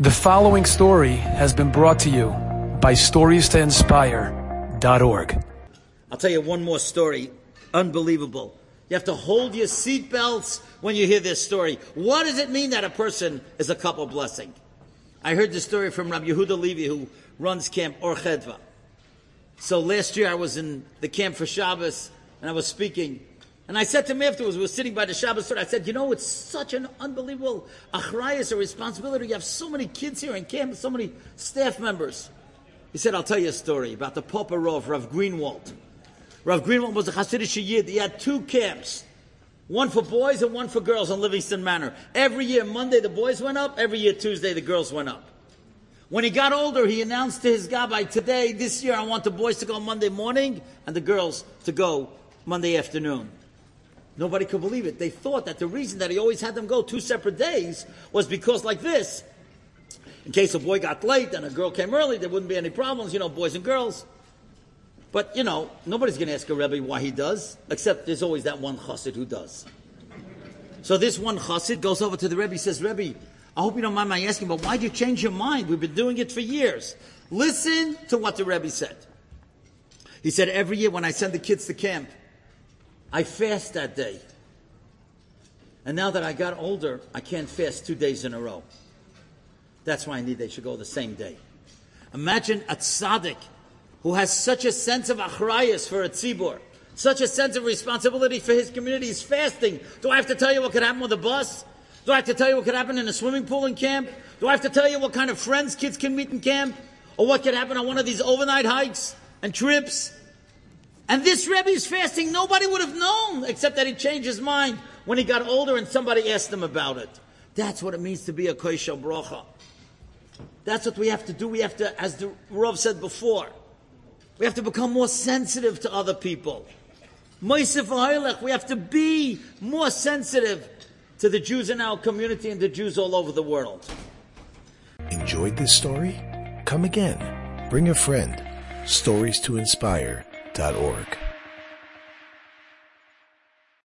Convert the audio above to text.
The following story has been brought to you by StoriesToInspire.org. I'll tell you one more story. Unbelievable. You have to hold your seatbelts when you hear this story. What does it mean that a person is a couple blessing? I heard the story from Rabbi Yehuda Levi, who runs Camp Or Chedva. So last year I was in the camp for Shabbos, and I was speaking, and I said to him afterwards, we were sitting by the Shabbos store, I said, you know, it's such an unbelievable achrayas, a responsibility. You have so many kids here in camp, so many staff members. He said, I'll tell you a story about the Pupa Rav, Rav Greenwald. Rav Greenwald was a Hasidic Yid. He had two camps, one for boys and one for girls on Livingston Manor. Every year, Monday the boys went up, every year, Tuesday the girls went up. When he got older, he announced to his gabbai, today, this year, I want the boys to go Monday morning and the girls to go Monday afternoon. Nobody could believe it. They thought that the reason that he always had them go two separate days was because, like this, in case a boy got late and a girl came early, there wouldn't be any problems, you know, boys and girls. But, you know, nobody's going to ask a Rebbe why he does, except there's always that one chassid who does. So this one chassid goes over to the Rebbe, says, Rebbe, I hope you don't mind my asking, but why'd you change your mind? We've been doing it for years. Listen to what the Rebbe said. He said, every year when I send the kids to camp, I fast that day. And now that I got older, I can't fast two days in a row. That's why I need they should go the same day. Imagine a tzaddik who has such a sense of achrayas for a tzibur, such a sense of responsibility for his community. is fasting. Do I have to tell you what could happen with a bus? Do I have to tell you what could happen in a swimming pool in camp? Do I have to tell you what kind of friends kids can meet in camp? Or what could happen on one of these overnight hikes and trips? And this Rebbe is fasting. Nobody would have known except that he changed his mind when he got older and somebody asked him about it. That's what it means to be a Koisha Brocha. That's what we have to do. We have to, as the Rav said before, we have to become more sensitive to other people. We have to be more sensitive to the Jews in our community and the Jews all over the world. Enjoyed this story? Come again. Bring a friend. Stories to inspire org.